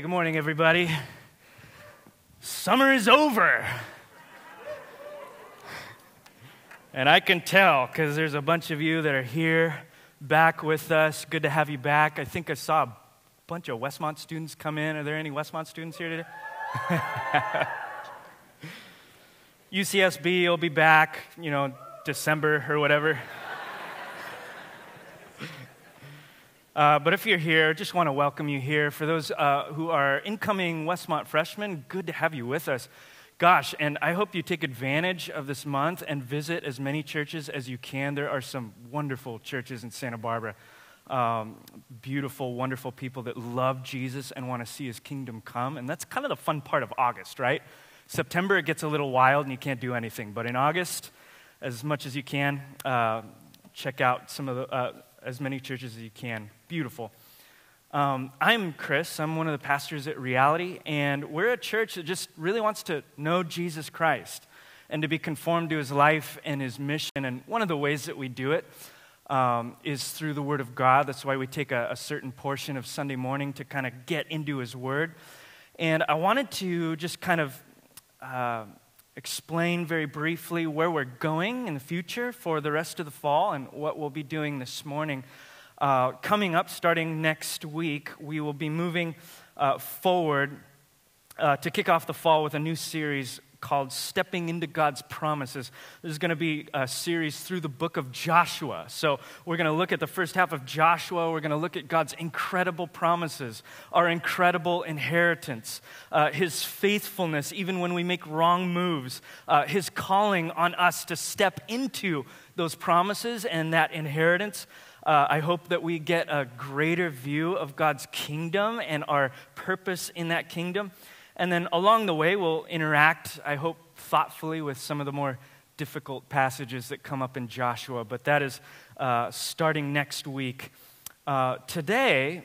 Good morning, everybody. Summer is over. And I can tell because there's a bunch of you that are here back with us. Good to have you back. I think I saw a bunch of Westmont students come in. Are there any Westmont students here today? UCSB will be back, you know, December or whatever. Uh, but if you're here, just want to welcome you here. For those uh, who are incoming Westmont freshmen, good to have you with us. Gosh, and I hope you take advantage of this month and visit as many churches as you can. There are some wonderful churches in Santa Barbara. Um, beautiful, wonderful people that love Jesus and want to see his kingdom come. And that's kind of the fun part of August, right? September, it gets a little wild and you can't do anything. But in August, as much as you can, uh, check out some of the, uh, as many churches as you can beautiful. Um, I'm Chris. I'm one of the pastors at Reality, and we're a church that just really wants to know Jesus Christ and to be conformed to his life and his mission. And one of the ways that we do it um, is through the Word of God. That's why we take a, a certain portion of Sunday morning to kind of get into his Word. And I wanted to just kind of uh, explain very briefly where we're going in the future for the rest of the fall and what we'll be doing this morning. Uh, coming up, starting next week, we will be moving uh, forward uh, to kick off the fall with a new series called Stepping into God's Promises. This is going to be a series through the book of Joshua. So, we're going to look at the first half of Joshua. We're going to look at God's incredible promises, our incredible inheritance, uh, His faithfulness, even when we make wrong moves, uh, His calling on us to step into those promises and that inheritance. Uh, I hope that we get a greater view of God's kingdom and our purpose in that kingdom. And then along the way, we'll interact, I hope, thoughtfully with some of the more difficult passages that come up in Joshua. But that is uh, starting next week. Uh, today,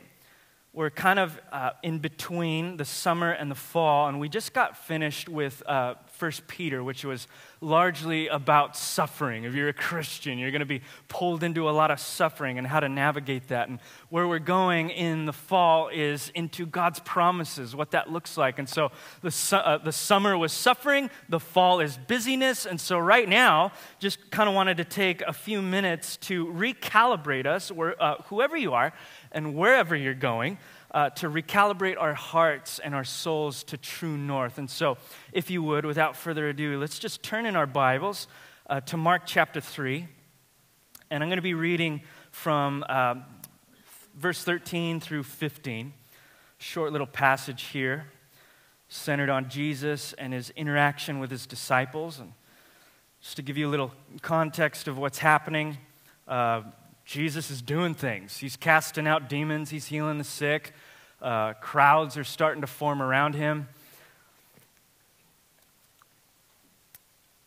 we're kind of uh, in between the summer and the fall, and we just got finished with uh, First Peter, which was largely about suffering. If you're a Christian, you're going to be pulled into a lot of suffering and how to navigate that. And where we're going in the fall is into God's promises, what that looks like. And so the, su- uh, the summer was suffering, the fall is busyness. And so right now, just kind of wanted to take a few minutes to recalibrate us, where, uh, whoever you are, and wherever you're going, uh, to recalibrate our hearts and our souls to true north. And so, if you would, without further ado, let's just turn in our Bibles uh, to Mark chapter 3. And I'm going to be reading from uh, verse 13 through 15. Short little passage here, centered on Jesus and his interaction with his disciples. And just to give you a little context of what's happening, uh, Jesus is doing things. He's casting out demons, he's healing the sick. Uh, crowds are starting to form around him.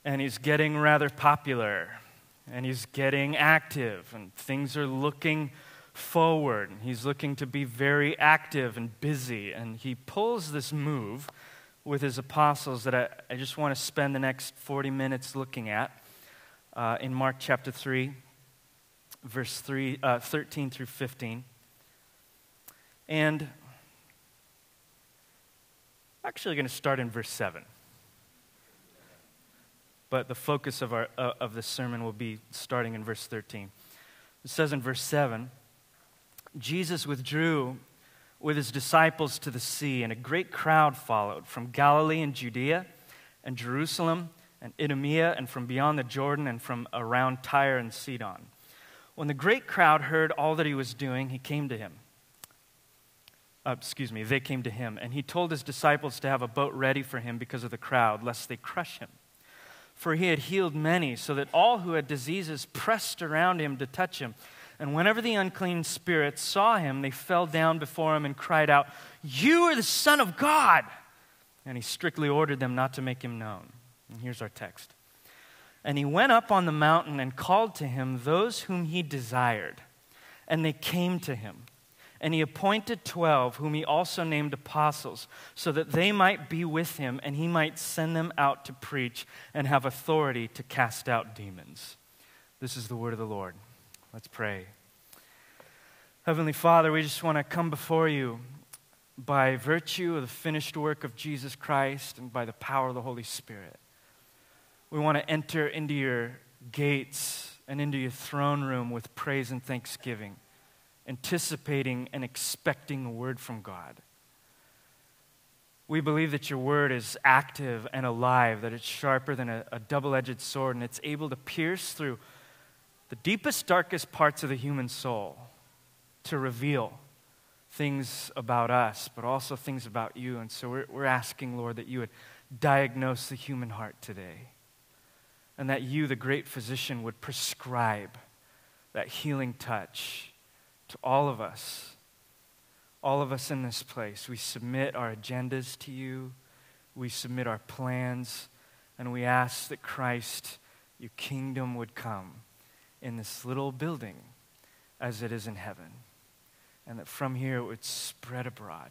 And he's getting rather popular. And he's getting active. And things are looking forward. And he's looking to be very active and busy. And he pulls this move with his apostles that I, I just want to spend the next 40 minutes looking at uh, in Mark chapter 3 verse 3, uh, 13 through 15. And Actually going to start in verse 7. But the focus of, our, uh, of this sermon will be starting in verse 13. It says in verse 7 Jesus withdrew with his disciples to the sea, and a great crowd followed from Galilee and Judea and Jerusalem and Idumea and from beyond the Jordan and from around Tyre and Sidon. When the great crowd heard all that he was doing, he came to him. Uh, excuse me, they came to him, and he told his disciples to have a boat ready for him because of the crowd, lest they crush him. For he had healed many, so that all who had diseases pressed around him to touch him. And whenever the unclean spirits saw him, they fell down before him and cried out, You are the Son of God! And he strictly ordered them not to make him known. And here's our text. And he went up on the mountain and called to him those whom he desired. And they came to him. And he appointed twelve, whom he also named apostles, so that they might be with him and he might send them out to preach and have authority to cast out demons. This is the word of the Lord. Let's pray. Heavenly Father, we just want to come before you by virtue of the finished work of Jesus Christ and by the power of the Holy Spirit. We want to enter into your gates and into your throne room with praise and thanksgiving, anticipating and expecting a word from God. We believe that your word is active and alive, that it's sharper than a, a double edged sword, and it's able to pierce through the deepest, darkest parts of the human soul to reveal things about us, but also things about you. And so we're, we're asking, Lord, that you would diagnose the human heart today, and that you, the great physician, would prescribe that healing touch to all of us all of us in this place, we submit our agendas to you, we submit our plans, and we ask that Christ, your kingdom would come in this little building as it is in heaven, and that from here it would spread abroad,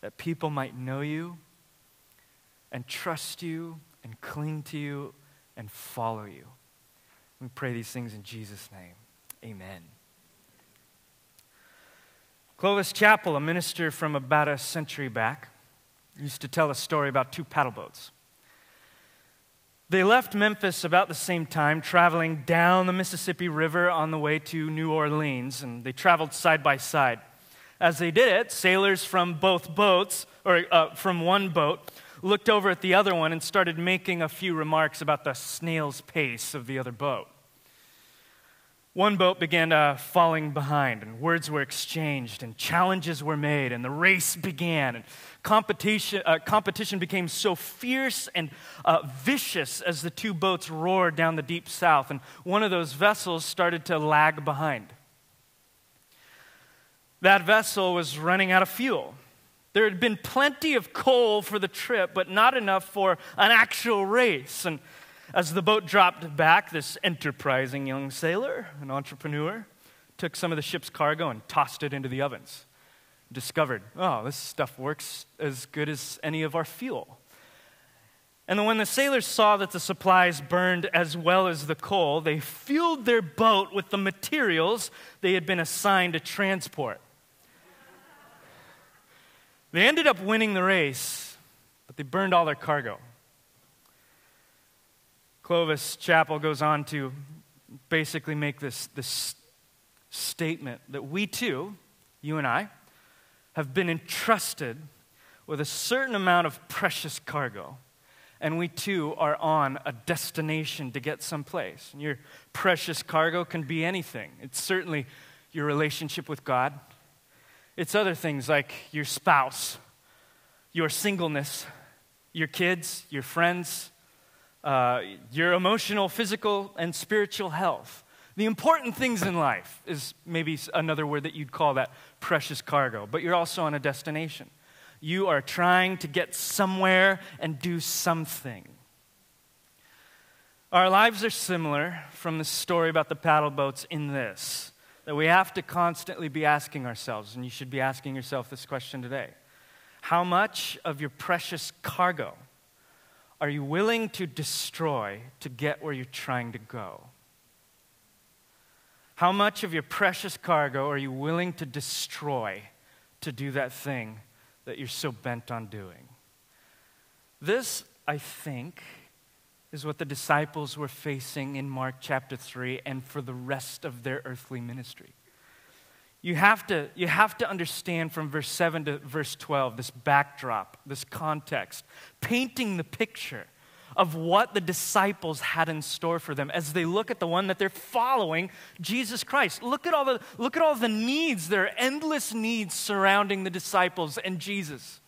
that people might know you and trust you and cling to you and follow you. We pray these things in Jesus' name. Amen. Clovis Chappell, a minister from about a century back, used to tell a story about two paddle boats. They left Memphis about the same time, traveling down the Mississippi River on the way to New Orleans, and they traveled side by side. As they did it, sailors from both boats, or uh, from one boat, looked over at the other one and started making a few remarks about the snail's pace of the other boat. One boat began uh, falling behind, and words were exchanged, and challenges were made, and the race began. And competition, uh, competition became so fierce and uh, vicious as the two boats roared down the deep south, and one of those vessels started to lag behind. That vessel was running out of fuel. There had been plenty of coal for the trip, but not enough for an actual race. And as the boat dropped back, this enterprising young sailor, an entrepreneur, took some of the ship's cargo and tossed it into the ovens. Discovered, oh, this stuff works as good as any of our fuel. And when the sailors saw that the supplies burned as well as the coal, they fueled their boat with the materials they had been assigned to transport. They ended up winning the race, but they burned all their cargo. Clovis Chappell goes on to basically make this, this statement that we too, you and I, have been entrusted with a certain amount of precious cargo. And we too are on a destination to get someplace. And your precious cargo can be anything. It's certainly your relationship with God, it's other things like your spouse, your singleness, your kids, your friends, uh, your emotional, physical, and spiritual health. The important things in life is maybe another word that you'd call that precious cargo, but you're also on a destination. You are trying to get somewhere and do something. Our lives are similar from the story about the paddle boats in this that we have to constantly be asking ourselves, and you should be asking yourself this question today How much of your precious cargo are you willing to destroy to get where you're trying to go? How much of your precious cargo are you willing to destroy to do that thing that you're so bent on doing? This, I think, is what the disciples were facing in Mark chapter 3 and for the rest of their earthly ministry you have to, you have to understand from verse 7 to verse 12 this backdrop, this context, painting the picture of what the disciples had in store for them as they look at the one that they're following, Jesus Christ. Look at all the, look at all the needs, there are endless needs surrounding the disciples and Jesus.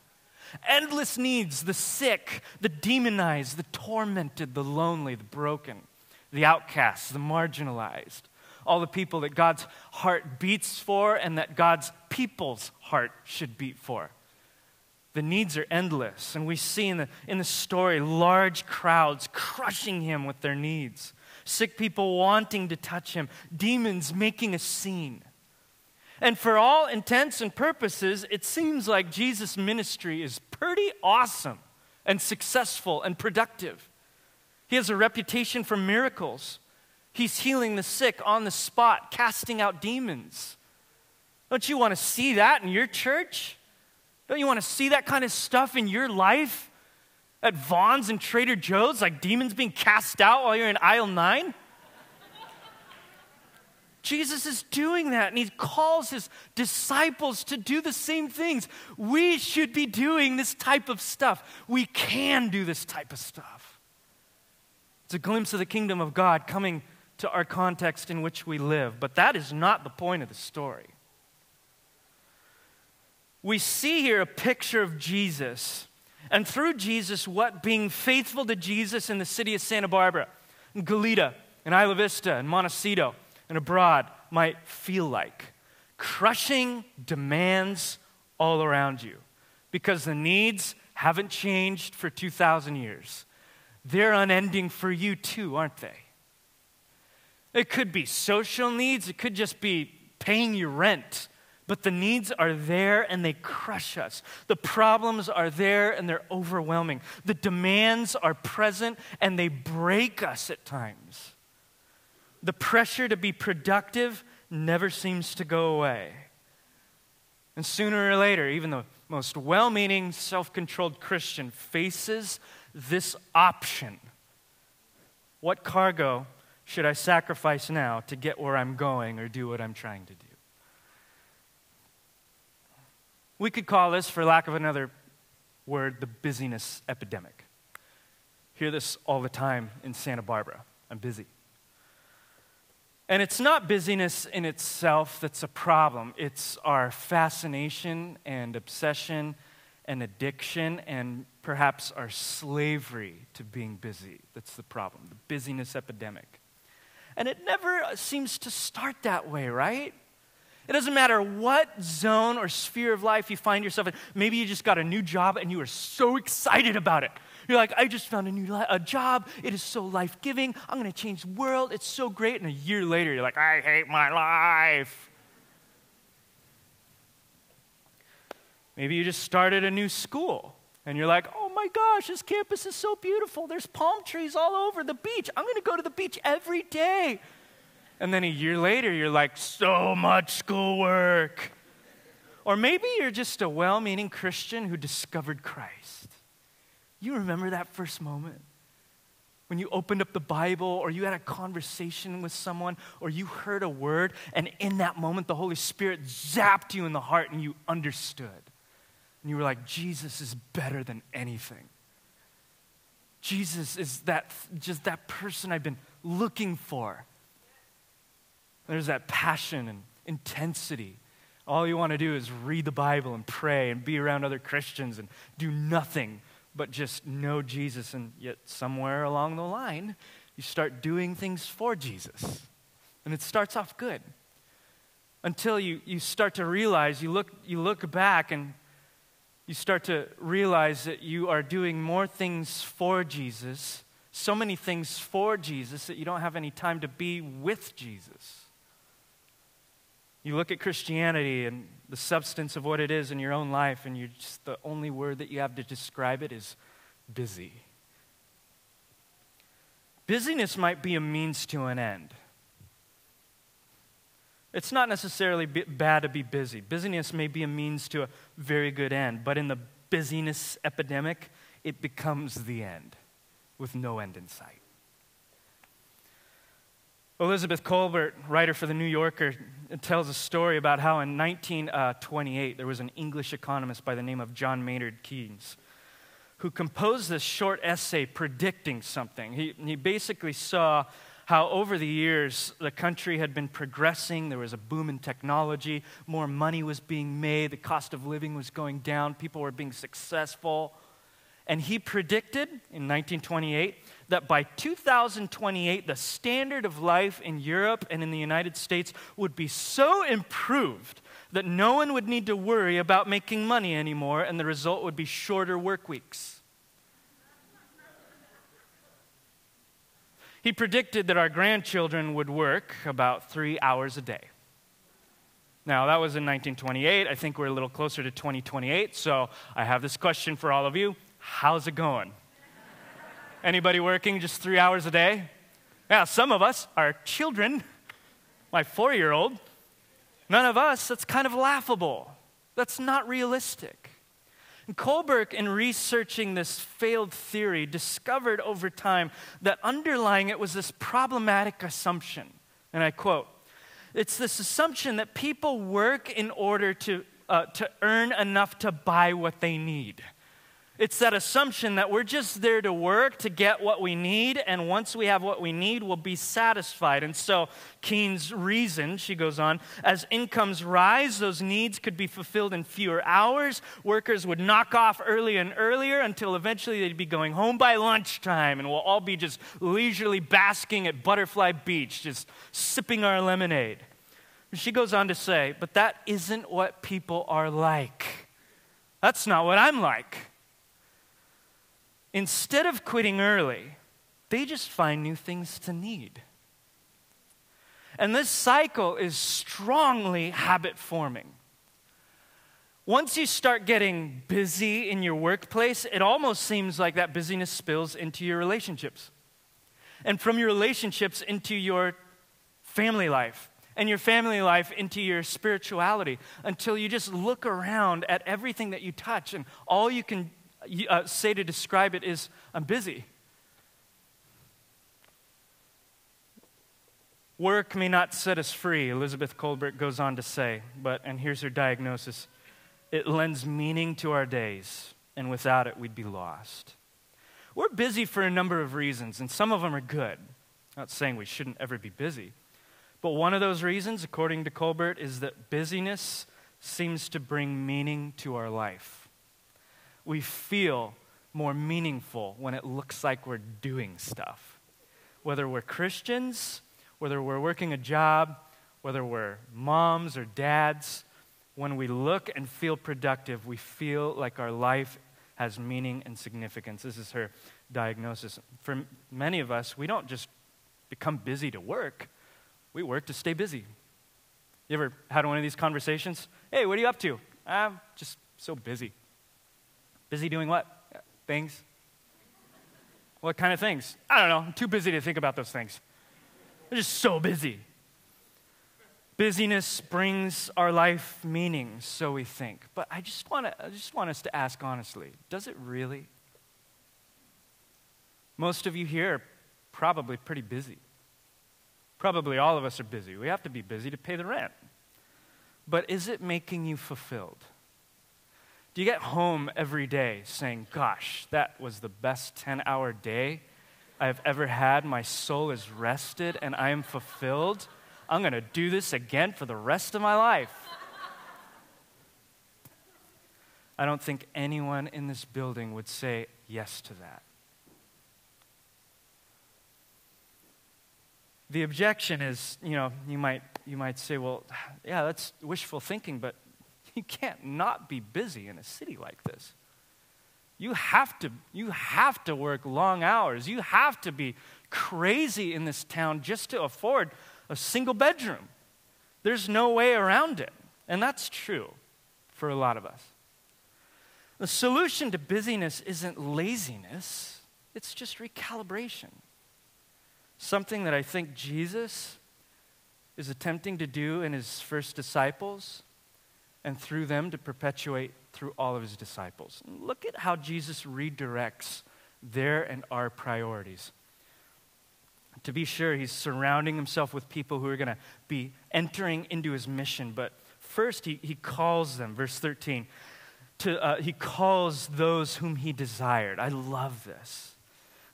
Endless needs the sick, the demonized, the tormented, the lonely, the broken, the outcasts, the marginalized all the people that God's heart beats for and that God's people's heart should beat for. The needs are endless, and we see in the, in the story large crowds crushing him with their needs, sick people wanting to touch him, demons making a scene. And for all intents and purposes, it seems like Jesus' ministry is pretty awesome and successful and productive. He has a reputation for miracles. He's healing the sick on the spot, casting out demons. Don't you want to see that in your church? Don't you want to see that kind of stuff in your life? At Vons and Trader Joe's, like demons being cast out while you're in aisle nine? Jesus is doing that, and he calls his disciples to do the same things. We should be doing this type of stuff. We can do this type of stuff. It's a glimpse of the kingdom of God coming to our context in which we live, but that is not the point of the story. We see here a picture of Jesus, and through Jesus, what being faithful to Jesus in the city of Santa Barbara, in Goleta, in Isla Vista, and Montecito, and abroad might feel like. Crushing demands all around you because the needs haven't changed for 2,000 years. They're unending for you too, aren't they? It could be social needs, it could just be paying your rent. But the needs are there and they crush us. The problems are there and they're overwhelming. The demands are present and they break us at times. The pressure to be productive never seems to go away. And sooner or later, even the most well meaning, self controlled Christian faces this option What cargo should I sacrifice now to get where I'm going or do what I'm trying to do? We could call this, for lack of another word, the busyness epidemic. Hear this all the time in Santa Barbara. I'm busy. And it's not busyness in itself that's a problem, it's our fascination and obsession and addiction and perhaps our slavery to being busy that's the problem, the busyness epidemic. And it never seems to start that way, right? It doesn't matter what zone or sphere of life you find yourself in. Maybe you just got a new job and you are so excited about it. You're like, I just found a new li- a job. It is so life giving. I'm going to change the world. It's so great. And a year later, you're like, I hate my life. Maybe you just started a new school and you're like, oh my gosh, this campus is so beautiful. There's palm trees all over the beach. I'm going to go to the beach every day. And then a year later, you're like, so much schoolwork. Or maybe you're just a well meaning Christian who discovered Christ. You remember that first moment? When you opened up the Bible or you had a conversation with someone or you heard a word, and in that moment, the Holy Spirit zapped you in the heart and you understood. And you were like, Jesus is better than anything. Jesus is that, just that person I've been looking for. There's that passion and intensity. All you want to do is read the Bible and pray and be around other Christians and do nothing but just know Jesus. And yet, somewhere along the line, you start doing things for Jesus. And it starts off good until you, you start to realize, you look, you look back and you start to realize that you are doing more things for Jesus, so many things for Jesus, that you don't have any time to be with Jesus. You look at Christianity and the substance of what it is in your own life, and you're just the only word that you have to describe it is busy. Busyness might be a means to an end. It's not necessarily bad to be busy. Busyness may be a means to a very good end, but in the busyness epidemic, it becomes the end with no end in sight. Elizabeth Kolbert, writer for The New Yorker, tells a story about how in 1928 uh, there was an English economist by the name of John Maynard Keynes who composed this short essay predicting something. He, he basically saw how over the years the country had been progressing. There was a boom in technology, more money was being made, the cost of living was going down, people were being successful. And he predicted in 1928 that by 2028, the standard of life in Europe and in the United States would be so improved that no one would need to worry about making money anymore, and the result would be shorter work weeks. He predicted that our grandchildren would work about three hours a day. Now, that was in 1928. I think we're a little closer to 2028, so I have this question for all of you How's it going? Anybody working just three hours a day? Yeah, some of us, our children, my four year old, none of us, that's kind of laughable. That's not realistic. And Kolbert, in researching this failed theory, discovered over time that underlying it was this problematic assumption. And I quote It's this assumption that people work in order to, uh, to earn enough to buy what they need. It's that assumption that we're just there to work to get what we need, and once we have what we need, we'll be satisfied. And so, Keynes reason, she goes on, as incomes rise, those needs could be fulfilled in fewer hours. Workers would knock off earlier and earlier until eventually they'd be going home by lunchtime, and we'll all be just leisurely basking at Butterfly Beach, just sipping our lemonade. She goes on to say, But that isn't what people are like. That's not what I'm like. Instead of quitting early, they just find new things to need. And this cycle is strongly habit forming. Once you start getting busy in your workplace, it almost seems like that busyness spills into your relationships. And from your relationships into your family life, and your family life into your spirituality until you just look around at everything that you touch, and all you can uh, say to describe it is I'm busy. Work may not set us free, Elizabeth Kolbert goes on to say, but, and here's her diagnosis it lends meaning to our days, and without it, we'd be lost. We're busy for a number of reasons, and some of them are good. Not saying we shouldn't ever be busy. But one of those reasons, according to Kolbert, is that busyness seems to bring meaning to our life we feel more meaningful when it looks like we're doing stuff. Whether we're Christians, whether we're working a job, whether we're moms or dads, when we look and feel productive, we feel like our life has meaning and significance. This is her diagnosis. For many of us, we don't just become busy to work, we work to stay busy. You ever had one of these conversations? Hey, what are you up to? I'm just so busy. Busy doing what? Things? What kind of things? I don't know. I'm too busy to think about those things. I'm just so busy. Busyness brings our life meaning, so we think. But I just want to I just want us to ask honestly, does it really? Most of you here are probably pretty busy. Probably all of us are busy. We have to be busy to pay the rent. But is it making you fulfilled? Do you get home every day saying, Gosh, that was the best 10 hour day I've ever had? My soul is rested and I am fulfilled. I'm going to do this again for the rest of my life. I don't think anyone in this building would say yes to that. The objection is, you know, you might, you might say, well, yeah, that's wishful thinking, but you can't not be busy in a city like this. You have to, you have to work long hours. You have to be crazy in this town just to afford a single bedroom. There's no way around it. And that's true for a lot of us. The solution to busyness isn't laziness, it's just recalibration. Something that I think Jesus is attempting to do in his first disciples and through them to perpetuate through all of his disciples. Look at how Jesus redirects their and our priorities. To be sure, he's surrounding himself with people who are going to be entering into his mission. But first, he, he calls them, verse 13, to, uh, he calls those whom he desired. I love this.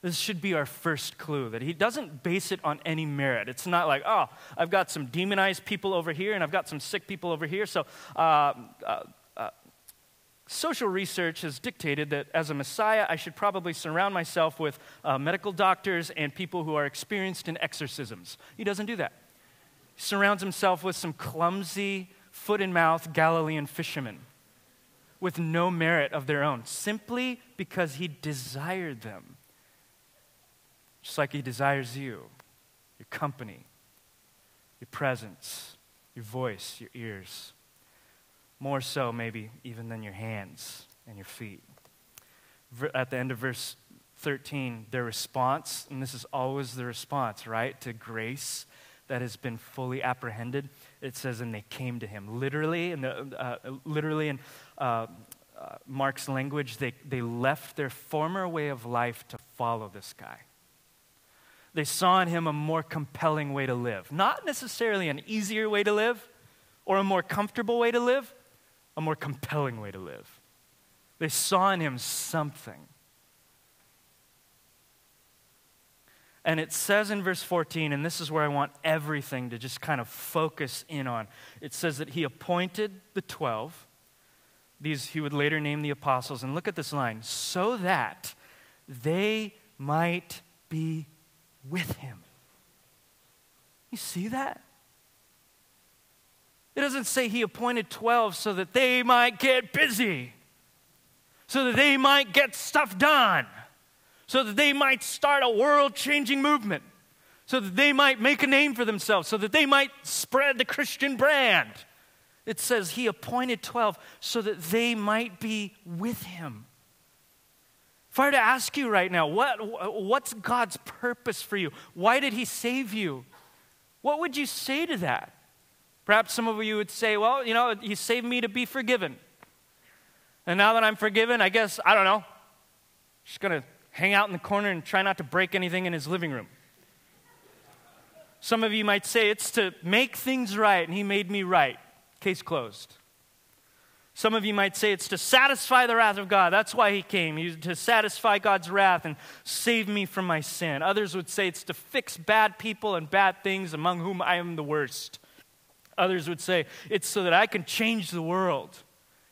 This should be our first clue that he doesn't base it on any merit. It's not like, oh, I've got some demonized people over here and I've got some sick people over here. So, uh, uh, uh, social research has dictated that as a Messiah, I should probably surround myself with uh, medical doctors and people who are experienced in exorcisms. He doesn't do that. He surrounds himself with some clumsy, foot and mouth Galilean fishermen with no merit of their own, simply because he desired them just like He desires you, your company, your presence, your voice, your ears. More so, maybe, even than your hands and your feet. At the end of verse 13, their response, and this is always the response, right, to grace that has been fully apprehended. It says, and they came to him. Literally, and uh, literally in uh, uh, Mark's language, they, they left their former way of life to follow this guy. They saw in him a more compelling way to live. Not necessarily an easier way to live or a more comfortable way to live, a more compelling way to live. They saw in him something. And it says in verse 14, and this is where I want everything to just kind of focus in on. It says that he appointed the 12. These he would later name the apostles. And look at this line so that they might be with him. You see that? It doesn't say he appointed 12 so that they might get busy, so that they might get stuff done so that they might start a world changing movement, so that they might make a name for themselves, so that they might spread the Christian brand. It says he appointed 12 so that they might be with him. If I were to ask you right now, what, what's God's purpose for you? Why did he save you? What would you say to that? Perhaps some of you would say, well, you know, he saved me to be forgiven. And now that I'm forgiven, I guess, I don't know, just to hang out in the corner and try not to break anything in his living room. Some of you might say it's to make things right, and he made me right. Case closed. Some of you might say it's to satisfy the wrath of God. That's why he came, he, to satisfy God's wrath and save me from my sin. Others would say it's to fix bad people and bad things, among whom I am the worst. Others would say it's so that I can change the world.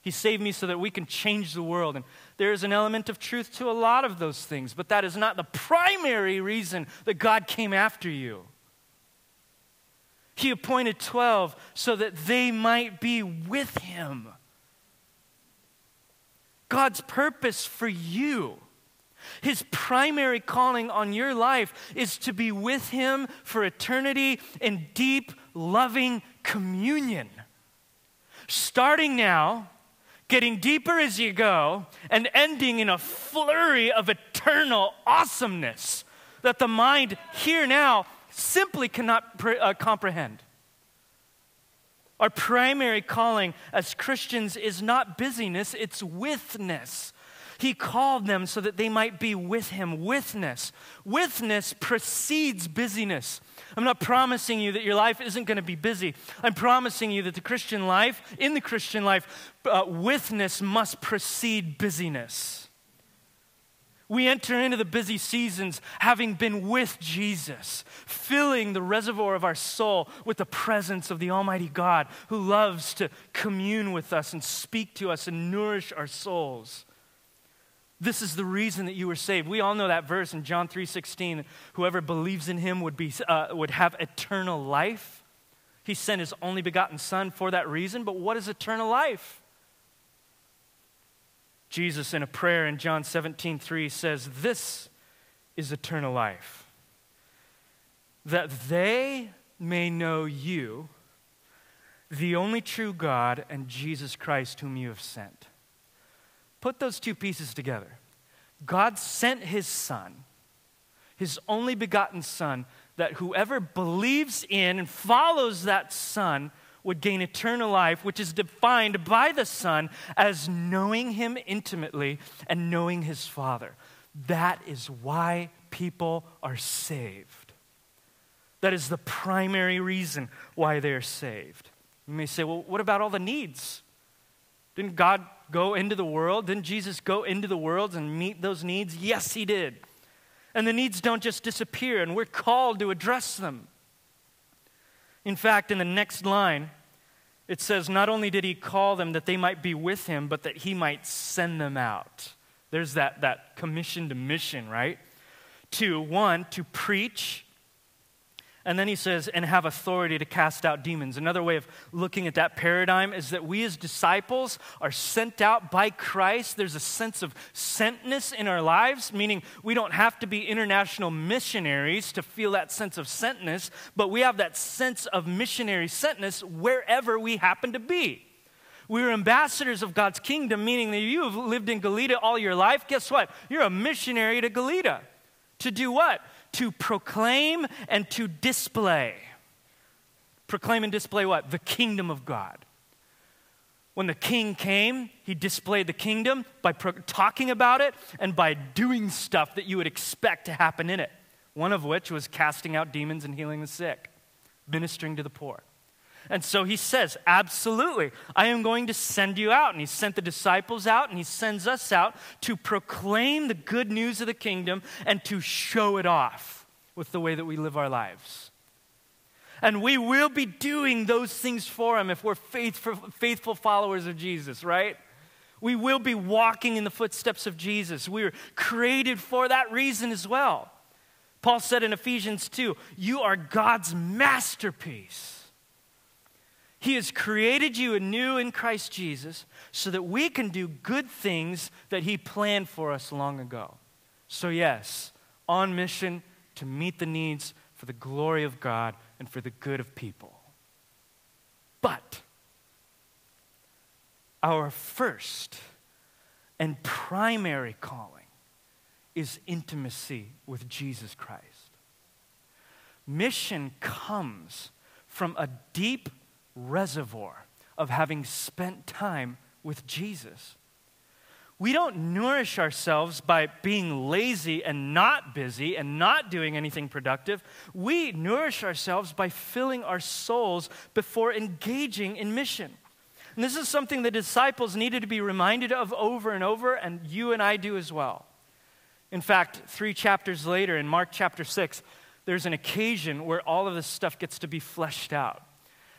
He saved me so that we can change the world. And there is an element of truth to a lot of those things, but that is not the primary reason that God came after you. He appointed 12 so that they might be with him. God's purpose for you, his primary calling on your life, is to be with him for eternity in deep, loving communion. Starting now, getting deeper as you go, and ending in a flurry of eternal awesomeness that the mind here now simply cannot pre- uh, comprehend. Our primary calling as Christians is not busyness, it's withness. He called them so that they might be with him. Withness. Withness precedes busyness. I'm not promising you that your life isn't going to be busy. I'm promising you that the Christian life, in the Christian life, uh, withness must precede busyness. We enter into the busy seasons having been with Jesus, filling the reservoir of our soul with the presence of the Almighty God who loves to commune with us and speak to us and nourish our souls. This is the reason that you were saved. We all know that verse in John 3:16, whoever believes in him would, be, uh, would have eternal life. He sent his only begotten son for that reason, but what is eternal life? Jesus in a prayer in John 17:3 says, "This is eternal life, that they may know you, the only true God, and Jesus Christ whom you have sent." Put those two pieces together. God sent his son, his only begotten son, that whoever believes in and follows that son would gain eternal life, which is defined by the Son as knowing Him intimately and knowing His Father. That is why people are saved. That is the primary reason why they are saved. You may say, well, what about all the needs? Didn't God go into the world? Didn't Jesus go into the world and meet those needs? Yes, he did. And the needs don't just disappear, and we're called to address them. In fact, in the next line, it says, Not only did he call them that they might be with him, but that he might send them out. There's that, that commission to mission, right? Two, one, to preach and then he says, and have authority to cast out demons. Another way of looking at that paradigm is that we as disciples are sent out by Christ. There's a sense of sentness in our lives, meaning we don't have to be international missionaries to feel that sense of sentness, but we have that sense of missionary sentness wherever we happen to be. We're ambassadors of God's kingdom, meaning that you have lived in Goleta all your life. Guess what? You're a missionary to Goleta. To do what? To proclaim and to display. Proclaim and display what? The kingdom of God. When the king came, he displayed the kingdom by pro- talking about it and by doing stuff that you would expect to happen in it. One of which was casting out demons and healing the sick, ministering to the poor. And so he says, Absolutely, I am going to send you out. And he sent the disciples out, and he sends us out to proclaim the good news of the kingdom and to show it off with the way that we live our lives. And we will be doing those things for him if we're faithful, faithful followers of Jesus, right? We will be walking in the footsteps of Jesus. We are created for that reason as well. Paul said in Ephesians 2 You are God's masterpiece. He has created you anew in Christ Jesus so that we can do good things that He planned for us long ago. So, yes, on mission to meet the needs for the glory of God and for the good of people. But our first and primary calling is intimacy with Jesus Christ. Mission comes from a deep reservoir of having spent time with Jesus. We don't nourish ourselves by being lazy and not busy and not doing anything productive. We nourish ourselves by filling our souls before engaging in mission. And this is something the disciples needed to be reminded of over and over, and you and I do as well. In fact, three chapters later, in Mark chapter 6, there's an occasion where all of this stuff gets to be fleshed out.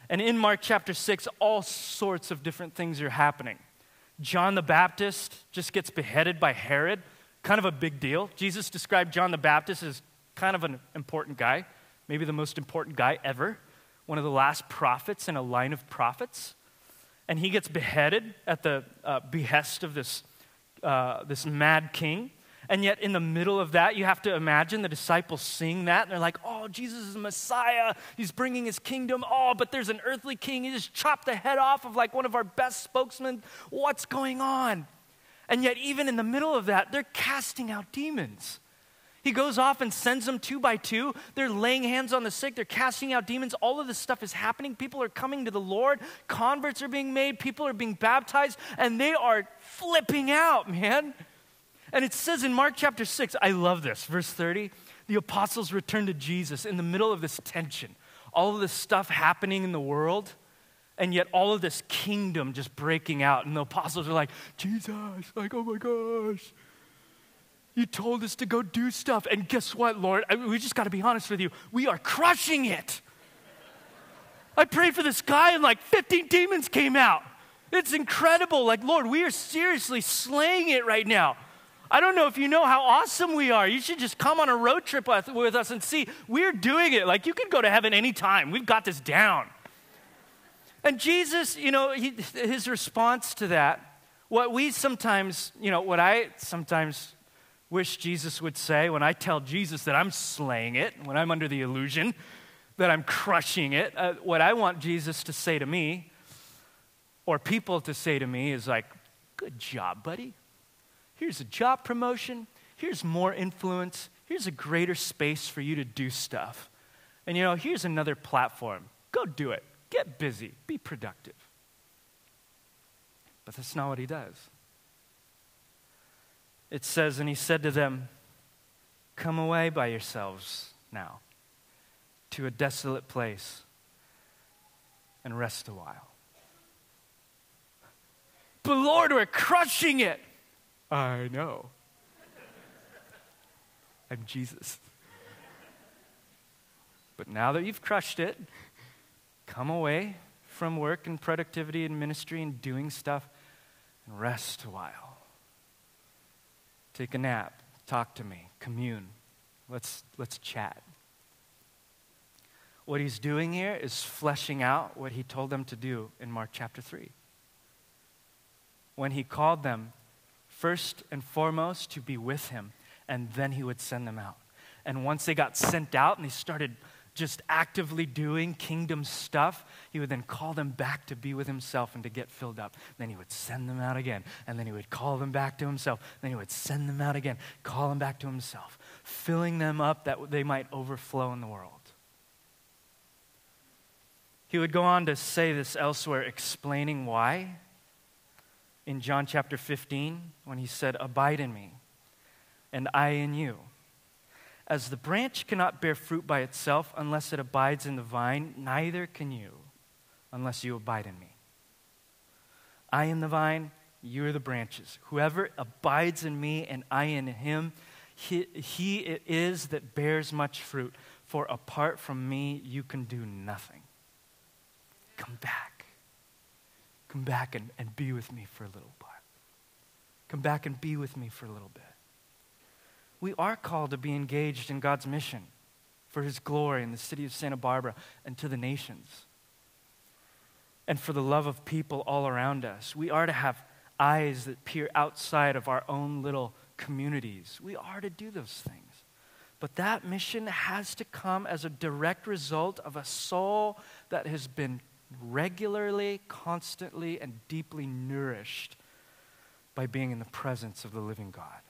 And in Mark chapter 6, all sorts of different things are happening. John the Baptist just gets beheaded by Herod, kind of a big deal. Jesus described John the Baptist as kind of an important guy, maybe the most important guy ever, one of the last prophets in a line of prophets. And he gets beheaded at the uh, behest of this, uh, this mad king. And yet, in the middle of that, you have to imagine the disciples seeing that. And they're like, oh, Jesus is the Messiah. He's bringing his kingdom. Oh, but there's an earthly king. He just chopped the head off of like one of our best spokesmen. What's going on? And yet, even in the middle of that, they're casting out demons. He goes off and sends them two by two. They're laying hands on the sick. They're casting out demons. All of this stuff is happening. People are coming to the Lord. Converts are being made. People are being baptized. And they are flipping out, man. And it says in Mark chapter 6, I love this, verse 30, the apostles return to Jesus in the middle of this tension, all of this stuff happening in the world, and yet all of this kingdom just breaking out. And the apostles are like, Jesus, like, oh my gosh. You told us to go do stuff. And guess what, Lord? I we just got to be honest with you. We are crushing it. I prayed for this guy, and like 15 demons came out. It's incredible. Like, Lord, we are seriously slaying it right now. I don't know if you know how awesome we are. You should just come on a road trip with us and see we're doing it. Like you can go to heaven anytime. We've got this down. And Jesus, you know, he, his response to that, what we sometimes, you know, what I sometimes wish Jesus would say when I tell Jesus that I'm slaying it, when I'm under the illusion that I'm crushing it, uh, what I want Jesus to say to me, or people to say to me, is like, Good job, buddy. Here's a job promotion. Here's more influence. Here's a greater space for you to do stuff. And you know, here's another platform. Go do it. Get busy. Be productive. But that's not what he does. It says, and he said to them, Come away by yourselves now to a desolate place and rest a while. But Lord, we're crushing it. I know. I'm Jesus. But now that you've crushed it, come away from work and productivity and ministry and doing stuff and rest a while. Take a nap, talk to me, commune. Let's, let's chat. What he's doing here is fleshing out what he told them to do in Mark chapter 3. When he called them first and foremost to be with him, and then he would send them out. And once they got sent out and they started just actively doing kingdom stuff, he would then call them back to be with himself and to get filled up. Then he would send them out again, and then he would call them back to himself. Then he would send them out again, call them back to himself, filling them up that they might overflow in the world. He would go on to say this elsewhere, explaining why in John chapter 15 when he said, Abide in me, and I in you. As the branch cannot bear fruit by itself unless it abides in the vine, neither can you unless you abide in me. I am the vine, you are the branches. Whoever abides in me and I in him, he, he it is that bears much fruit. For apart from me, you can do nothing. Come back. Come back and, and be with me for a little bit. Come back and be with me for a little bit. We are called to be engaged in God's mission for his glory in the city of Santa Barbara and to the nations. And for the love of people all around us. We are to have eyes that peer outside of our own little communities. We are to do those things. But that mission has to come as a direct result of a soul that has been regularly, constantly, and deeply nourished by being in the presence of the living God.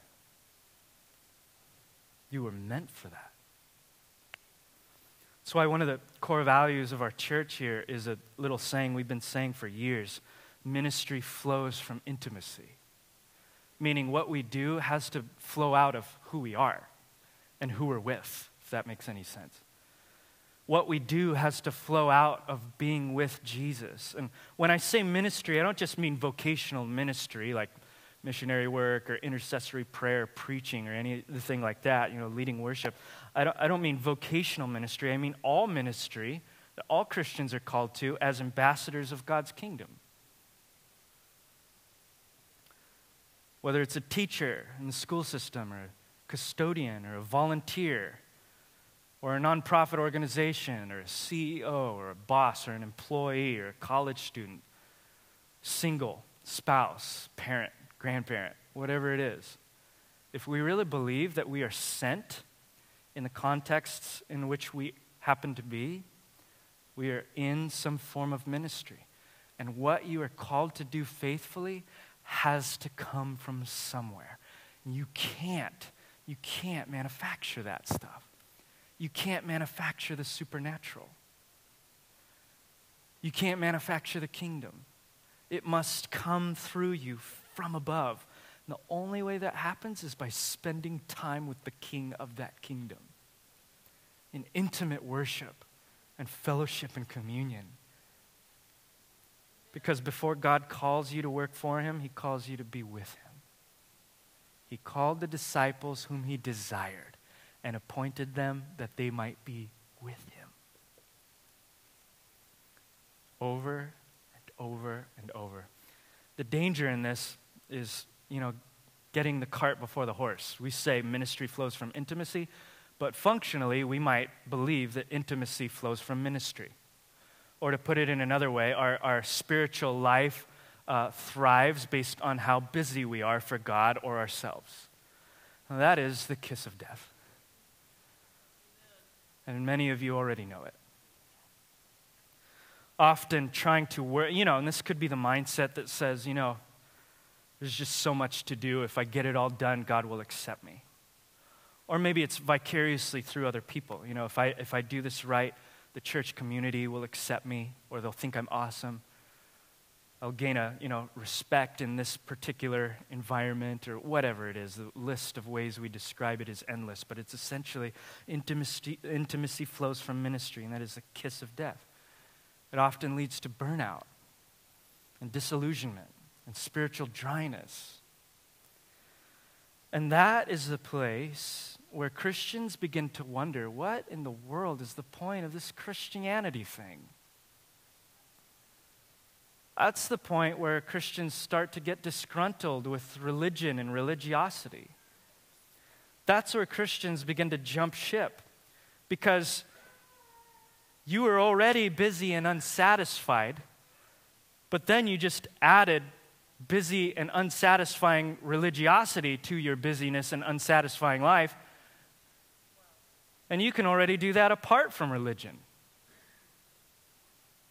You were meant for that. That's why one of the core values of our church here is a little saying we've been saying for years ministry flows from intimacy. Meaning, what we do has to flow out of who we are and who we're with, if that makes any sense what we do has to flow out of being with Jesus. And when I say ministry, I don't just mean vocational ministry like missionary work or intercessory prayer, preaching, or anything like that, you know, leading worship. I don't, I don't mean vocational ministry. I mean all ministry that all Christians are called to as ambassadors of God's kingdom. Whether it's a teacher in the school system, or a custodian, or a volunteer, or a nonprofit organization, or a CEO, or a boss, or an employee, or a college student, single, spouse, parent, grandparent, whatever it is, if we really believe that we are sent in the contexts in which we happen to be, we are in some form of ministry. And what you are called to do faithfully has to come from somewhere. You can't, you can't manufacture that stuff. You can't manufacture the supernatural. You can't manufacture the kingdom. It must come through you from above. And the only way that happens is by spending time with the king of that kingdom in intimate worship and fellowship and communion. Because before God calls you to work for him, he calls you to be with him. He called the disciples whom he desired and appointed them that they might be with him. Over and over and over. The danger in this is, you know, getting the cart before the horse. We say ministry flows from intimacy, but functionally, we might believe that intimacy flows from ministry. Or to put it in another way, our, our spiritual life uh, thrives based on how busy we are for God or ourselves. That is the kiss of death. And many of you already know it. Often trying to work, you know, and this could be the mindset that says, you know, there's just so much to do. If I get it all done, God will accept me. Or maybe it's vicariously through other people. You know, if I, if I do this right, the church community will accept me, or they'll think I'm awesome. I'll gain a you know respect in this particular environment or whatever it is. The list of ways we describe it is endless, but it's essentially intimacy, intimacy flows from ministry, and that is the kiss of death. It often leads to burnout and disillusionment and spiritual dryness. And that is the place where Christians begin to wonder what in the world is the point of this Christianity thing? That's the point where Christians start to get disgruntled with religion and religiosity. That's where Christians begin to jump ship because you were already busy and unsatisfied, but then you just added busy and unsatisfying religiosity to your busyness and unsatisfying life. And you can already do that apart from religion.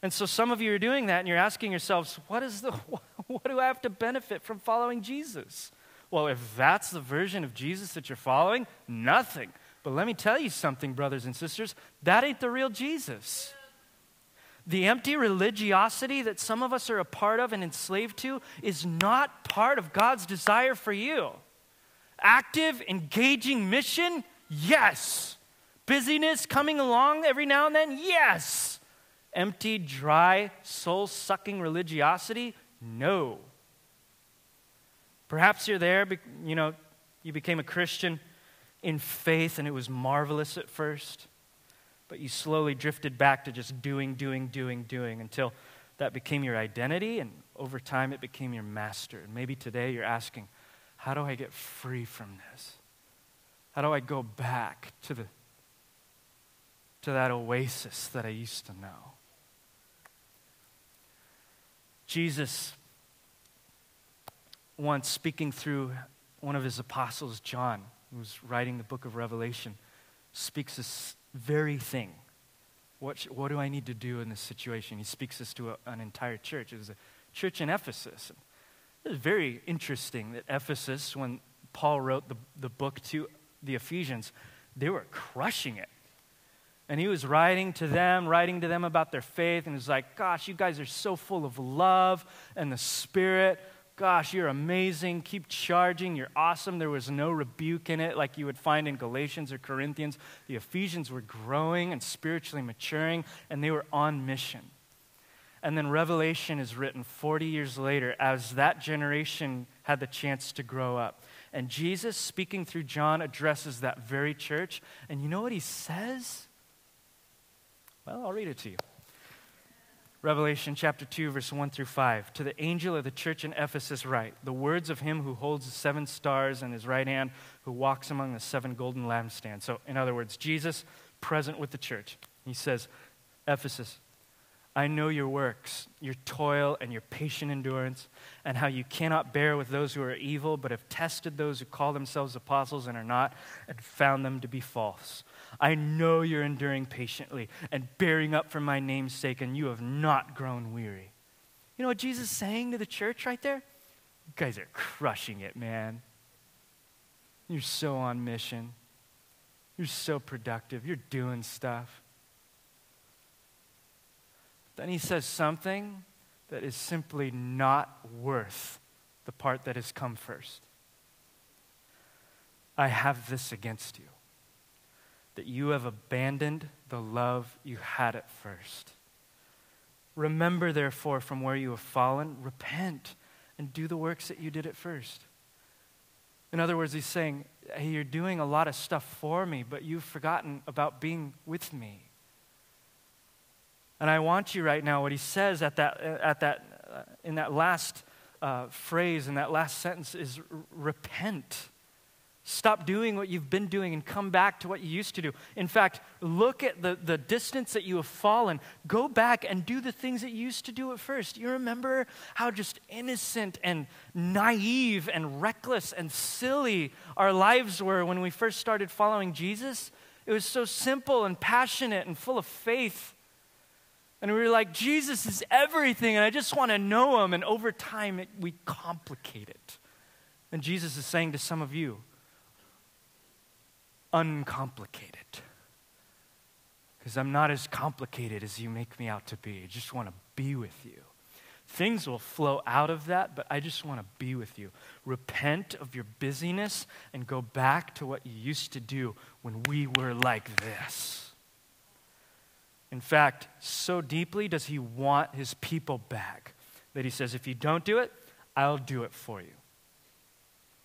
And so some of you are doing that and you're asking yourselves, what, is the, what do I have to benefit from following Jesus? Well, if that's the version of Jesus that you're following, nothing. But let me tell you something, brothers and sisters, that ain't the real Jesus. The empty religiosity that some of us are a part of and enslaved to is not part of God's desire for you. Active, engaging mission? Yes. Busyness coming along every now and then? Yes. Empty, dry, soul sucking religiosity? No. Perhaps you're there, you know, you became a Christian in faith and it was marvelous at first, but you slowly drifted back to just doing, doing, doing, doing until that became your identity and over time it became your master. And maybe today you're asking, how do I get free from this? How do I go back to the to that oasis that I used to know? Jesus once speaking through one of his apostles, John, who was writing the book of Revelation, speaks this very thing. What, what do I need to do in this situation? He speaks this to a, an entire church. It was a church in Ephesus. It was very interesting that Ephesus, when Paul wrote the, the book to the Ephesians, they were crushing it. And he was writing to them, writing to them about their faith, and he was like, Gosh, you guys are so full of love and the Spirit. Gosh, you're amazing. Keep charging. You're awesome. There was no rebuke in it like you would find in Galatians or Corinthians. The Ephesians were growing and spiritually maturing, and they were on mission. And then Revelation is written 40 years later as that generation had the chance to grow up. And Jesus, speaking through John, addresses that very church. And you know what he says? Well, I'll read it to you. Revelation chapter 2, verse 1 through 5. To the angel of the church in Ephesus, write the words of him who holds the seven stars in his right hand, who walks among the seven golden lampstands. So, in other words, Jesus present with the church. He says, Ephesus, I know your works, your toil, and your patient endurance, and how you cannot bear with those who are evil, but have tested those who call themselves apostles and are not, and found them to be false. I know you're enduring patiently and bearing up for my name's sake, and you have not grown weary. You know what Jesus is saying to the church right there? You guys are crushing it, man. You're so on mission. You're so productive. You're doing stuff. Then he says something that is simply not worth the part that has come first. I have this against you that you have abandoned the love you had at first. Remember, therefore, from where you have fallen, repent and do the works that you did at first. In other words, he's saying, Hey, you're doing a lot of stuff for me, but you've forgotten about being with me. And I want you right now, what he says at that, at that, uh, in that last uh, phrase, in that last sentence, is repent. Stop doing what you've been doing and come back to what you used to do. In fact, look at the, the distance that you have fallen. Go back and do the things that you used to do at first. You remember how just innocent and naive and reckless and silly our lives were when we first started following Jesus? It was so simple and passionate and full of faith. And we were like, Jesus is everything, and I just want to know him. And over time, it, we complicate it. And Jesus is saying to some of you, uncomplicated. Because I'm not as complicated as you make me out to be. I just want to be with you. Things will flow out of that, but I just want to be with you. Repent of your busyness and go back to what you used to do when we were like this. In fact, so deeply does he want his people back that he says, if you don't do it, I'll do it for you.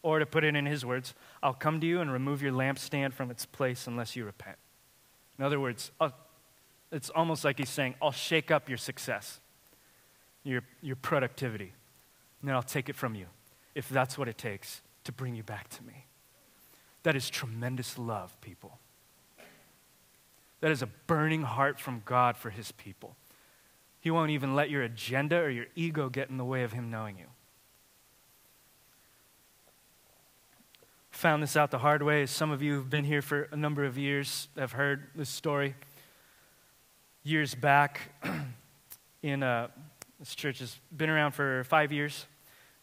Or to put it in his words, I'll come to you and remove your lampstand from its place unless you repent. In other words, I'll, it's almost like he's saying, I'll shake up your success, your, your productivity, and then I'll take it from you if that's what it takes to bring you back to me. That is tremendous love, people. That is a burning heart from God for his people. He won't even let your agenda or your ego get in the way of him knowing you. Found this out the hard way. Some of you who've been here for a number of years have heard this story. Years back, in uh, this church has been around for five years.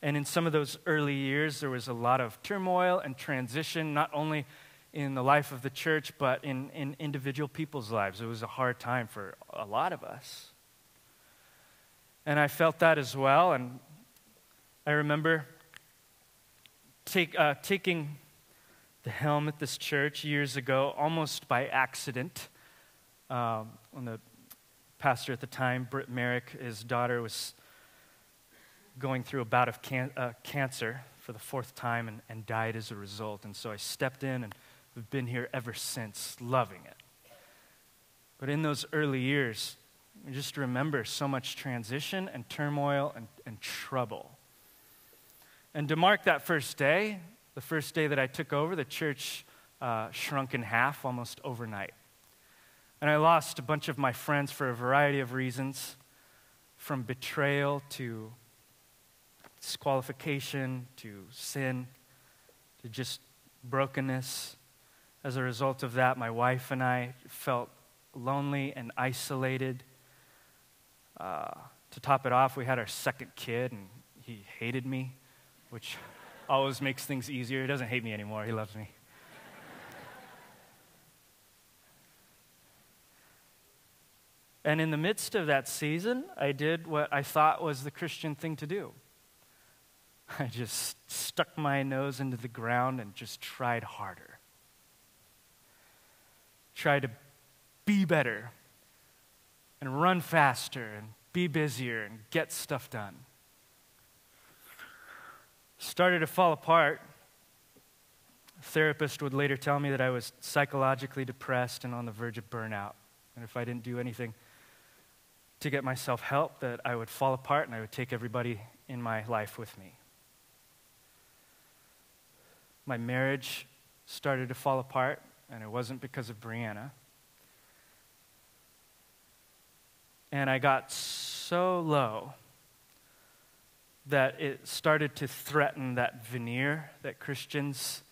And in some of those early years, there was a lot of turmoil and transition, not only in the life of the church, but in, in individual people's lives. It was a hard time for a lot of us. And I felt that as well. And I remember take, uh, taking the helm at this church years ago, almost by accident. Um, when the pastor at the time, Britt Merrick, his daughter was going through a bout of can- uh, cancer for the fourth time and, and died as a result. And so I stepped in and we've been here ever since, loving it. But in those early years, I just remember so much transition and turmoil and, and trouble. And to mark that first day, the first day that I took over, the church uh, shrunk in half almost overnight. And I lost a bunch of my friends for a variety of reasons from betrayal to disqualification to sin to just brokenness. As a result of that, my wife and I felt lonely and isolated. Uh, to top it off, we had our second kid, and he hated me, which always makes things easier. He doesn't hate me anymore, he loves me. and in the midst of that season, I did what I thought was the Christian thing to do. I just stuck my nose into the ground and just tried harder. Tried to be better and run faster and be busier and get stuff done. Started to fall apart. A therapist would later tell me that I was psychologically depressed and on the verge of burnout. And if I didn't do anything to get myself help, that I would fall apart and I would take everybody in my life with me my marriage started to fall apart, and it wasn't because of Brianna. And I got so low that it started to threaten that veneer that Christians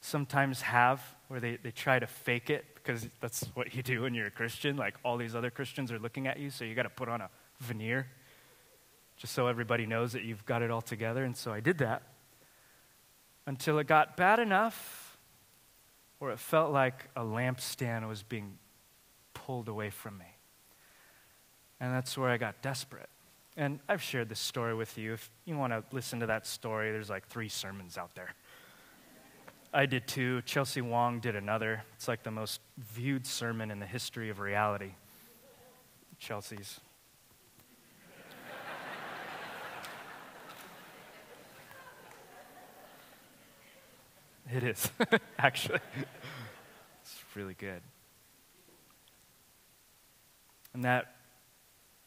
sometimes have, where they, they try to fake it because that's what you do when you're a Christian. Like all these other Christians are looking at you, so you got to put on a veneer just so everybody knows that you've got it all together. And so I did that until it got bad enough where it felt like a lampstand was being pulled away from me. And that's where I got desperate. And I've shared this story with you. If you want to listen to that story, there's like three sermons out there. I did two. Chelsea Wong did another. It's like the most viewed sermon in the history of reality. Chelsea's It is, actually. It's really good. And that,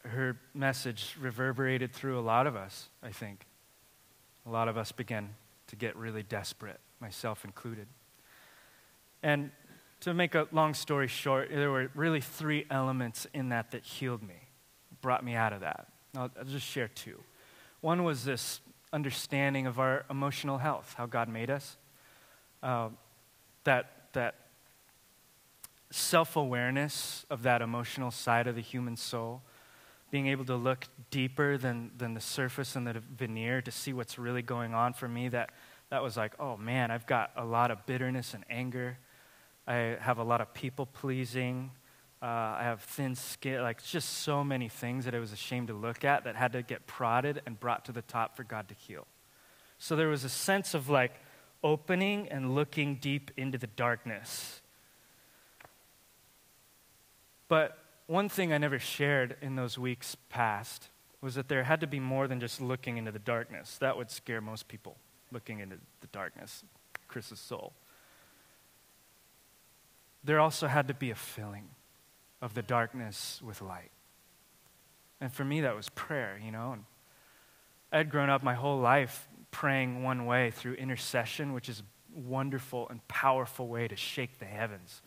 her message reverberated through a lot of us, I think. A lot of us began to get really desperate, myself included. And to make a long story short, there were really three elements in that that healed me, brought me out of that. I'll, I'll just share two. One was this understanding of our emotional health, how God made us uh, that, that self awareness of that emotional side of the human soul, being able to look deeper than, than the surface and the veneer to see what's really going on for me, that, that was like, oh man, I've got a lot of bitterness and anger. I have a lot of people pleasing. Uh, I have thin skin, like just so many things that I was ashamed to look at that had to get prodded and brought to the top for God to heal. So there was a sense of like, opening and looking deep into the darkness. But one thing I never shared in those weeks past was that there had to be more than just looking into the darkness. That would scare most people, looking into the darkness, Chris's soul. There also had to be a filling of the darkness with light. And for me, that was prayer, you know. And I'd grown up my whole life praying one way through intercession, which is a wonderful and powerful way to shake the heavens.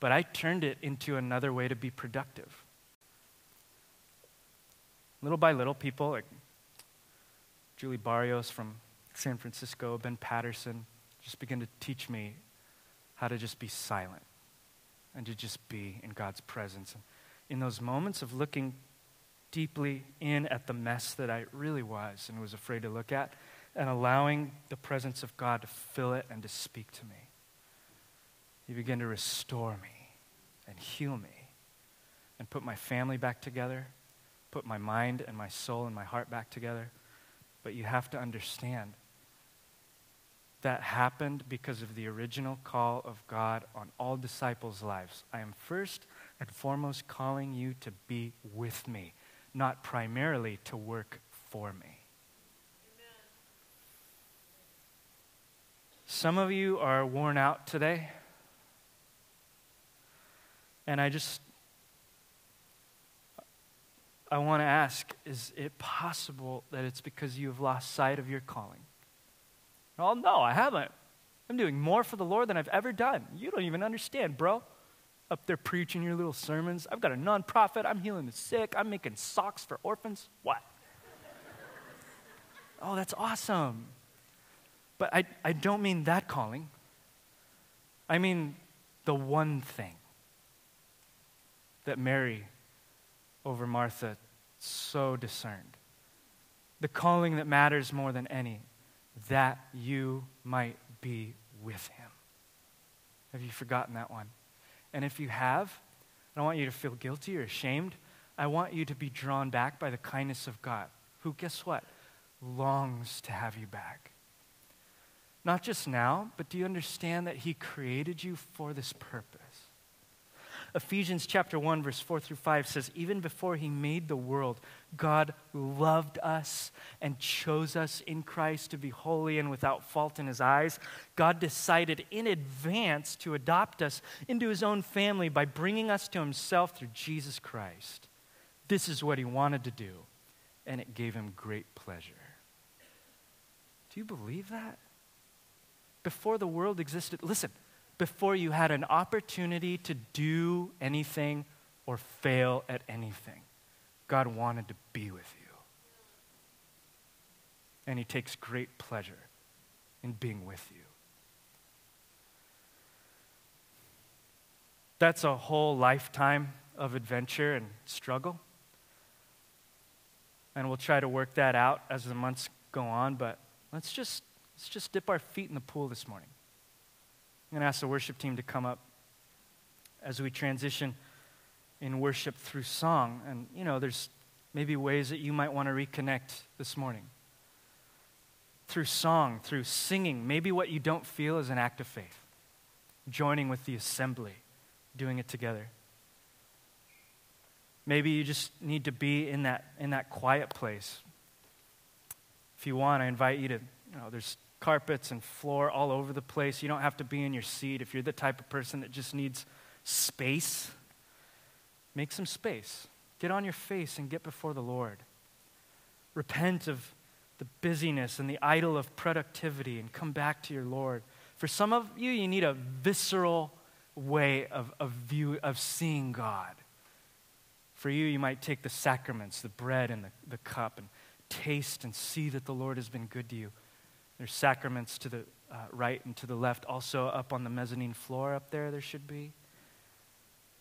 But I turned it into another way to be productive. Little by little, people like Julie Barrios from San Francisco, Ben Patterson, just began to teach me how to just be silent and to just be in God's presence. And in those moments of looking deeply in at the mess that I really was and was afraid to look at, and allowing the presence of God to fill it and to speak to me. He begin to restore me and heal me and put my family back together, put my mind and my soul and my heart back together. But you have to understand that happened because of the original call of God on all disciples' lives. I am first and foremost calling you to be with me, not primarily to work for me. Some of you are worn out today. And I just I want to ask is it possible that it's because you have lost sight of your calling? Well, no, I haven't. I'm doing more for the Lord than I've ever done. You don't even understand, bro. Up there preaching your little sermons. I've got a nonprofit. I'm healing the sick. I'm making socks for orphans. What? oh, that's awesome. But I, I don't mean that calling. I mean the one thing that Mary over Martha so discerned. The calling that matters more than any, that you might be with him. Have you forgotten that one? And if you have, I don't want you to feel guilty or ashamed. I want you to be drawn back by the kindness of God, who, guess what, longs to have you back. Not just now, but do you understand that He created you for this purpose? Ephesians chapter 1 verse 4 through 5 says even before he made the world God loved us and chose us in Christ to be holy and without fault in his eyes. God decided in advance to adopt us into his own family by bringing us to himself through Jesus Christ. This is what he wanted to do and it gave him great pleasure. Do you believe that? Before the world existed, listen, before you had an opportunity to do anything or fail at anything. God wanted to be with you. And He takes great pleasure in being with you. That's a whole lifetime of adventure and struggle. And we'll try to work that out as the months go on, but let's just, let's just dip our feet in the pool this morning. I'm going to ask the worship team to come up as we transition in worship through song. And, you know, there's maybe ways that you might want to reconnect this morning. Through song, through singing, maybe what you don't feel is an act of faith. Joining with the assembly, doing it together. Maybe you just need to be in that, in that quiet place. If you want, I invite you to, you know, there's carpets and floor all over the place. You don't have to be in your seat. If you're the type of person that just needs space, make some space. Get on your face and get before the Lord. Repent of the busyness and the idol of productivity and come back to your Lord. For some of you, you need a visceral way of, of, view, of seeing God. For you, you might take the sacraments, the bread and the, the cup, and taste and see that the Lord has been good to you. There's sacraments to the uh, right and to the left. Also, up on the mezzanine floor up there, there should be.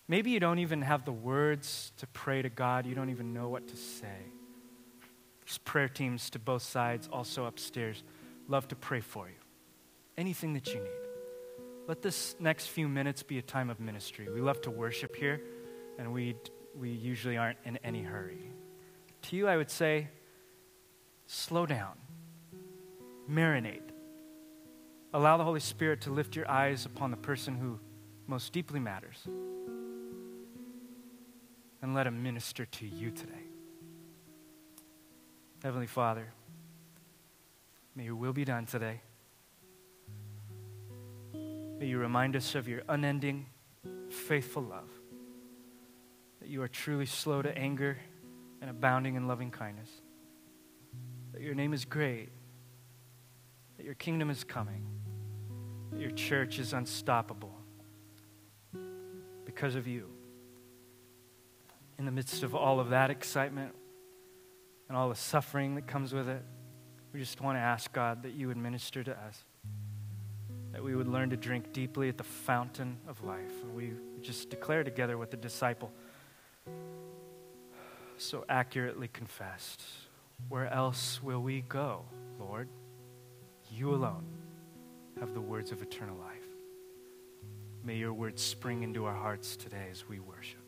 Maybe you don't even have the words to pray to God, you don't even know what to say. There's prayer teams to both sides, also upstairs. Love to pray for you. Anything that you need. Let this next few minutes be a time of ministry. We love to worship here, and we, we usually aren't in any hurry. To you, I would say, slow down marinate. Allow the Holy Spirit to lift your eyes upon the person who most deeply matters. And let him minister to you today. Heavenly Father, may your will be done today. May you remind us of your unending, faithful love. That you are truly slow to anger and abounding in loving kindness. That your name is great that your kingdom is coming, that your church is unstoppable because of you. In the midst of all of that excitement and all the suffering that comes with it, we just want to ask God that you would minister to us, that we would learn to drink deeply at the fountain of life. And we just declare together what the disciple so accurately confessed. Where else will we go, Lord? You alone have the words of eternal life. May your words spring into our hearts today as we worship.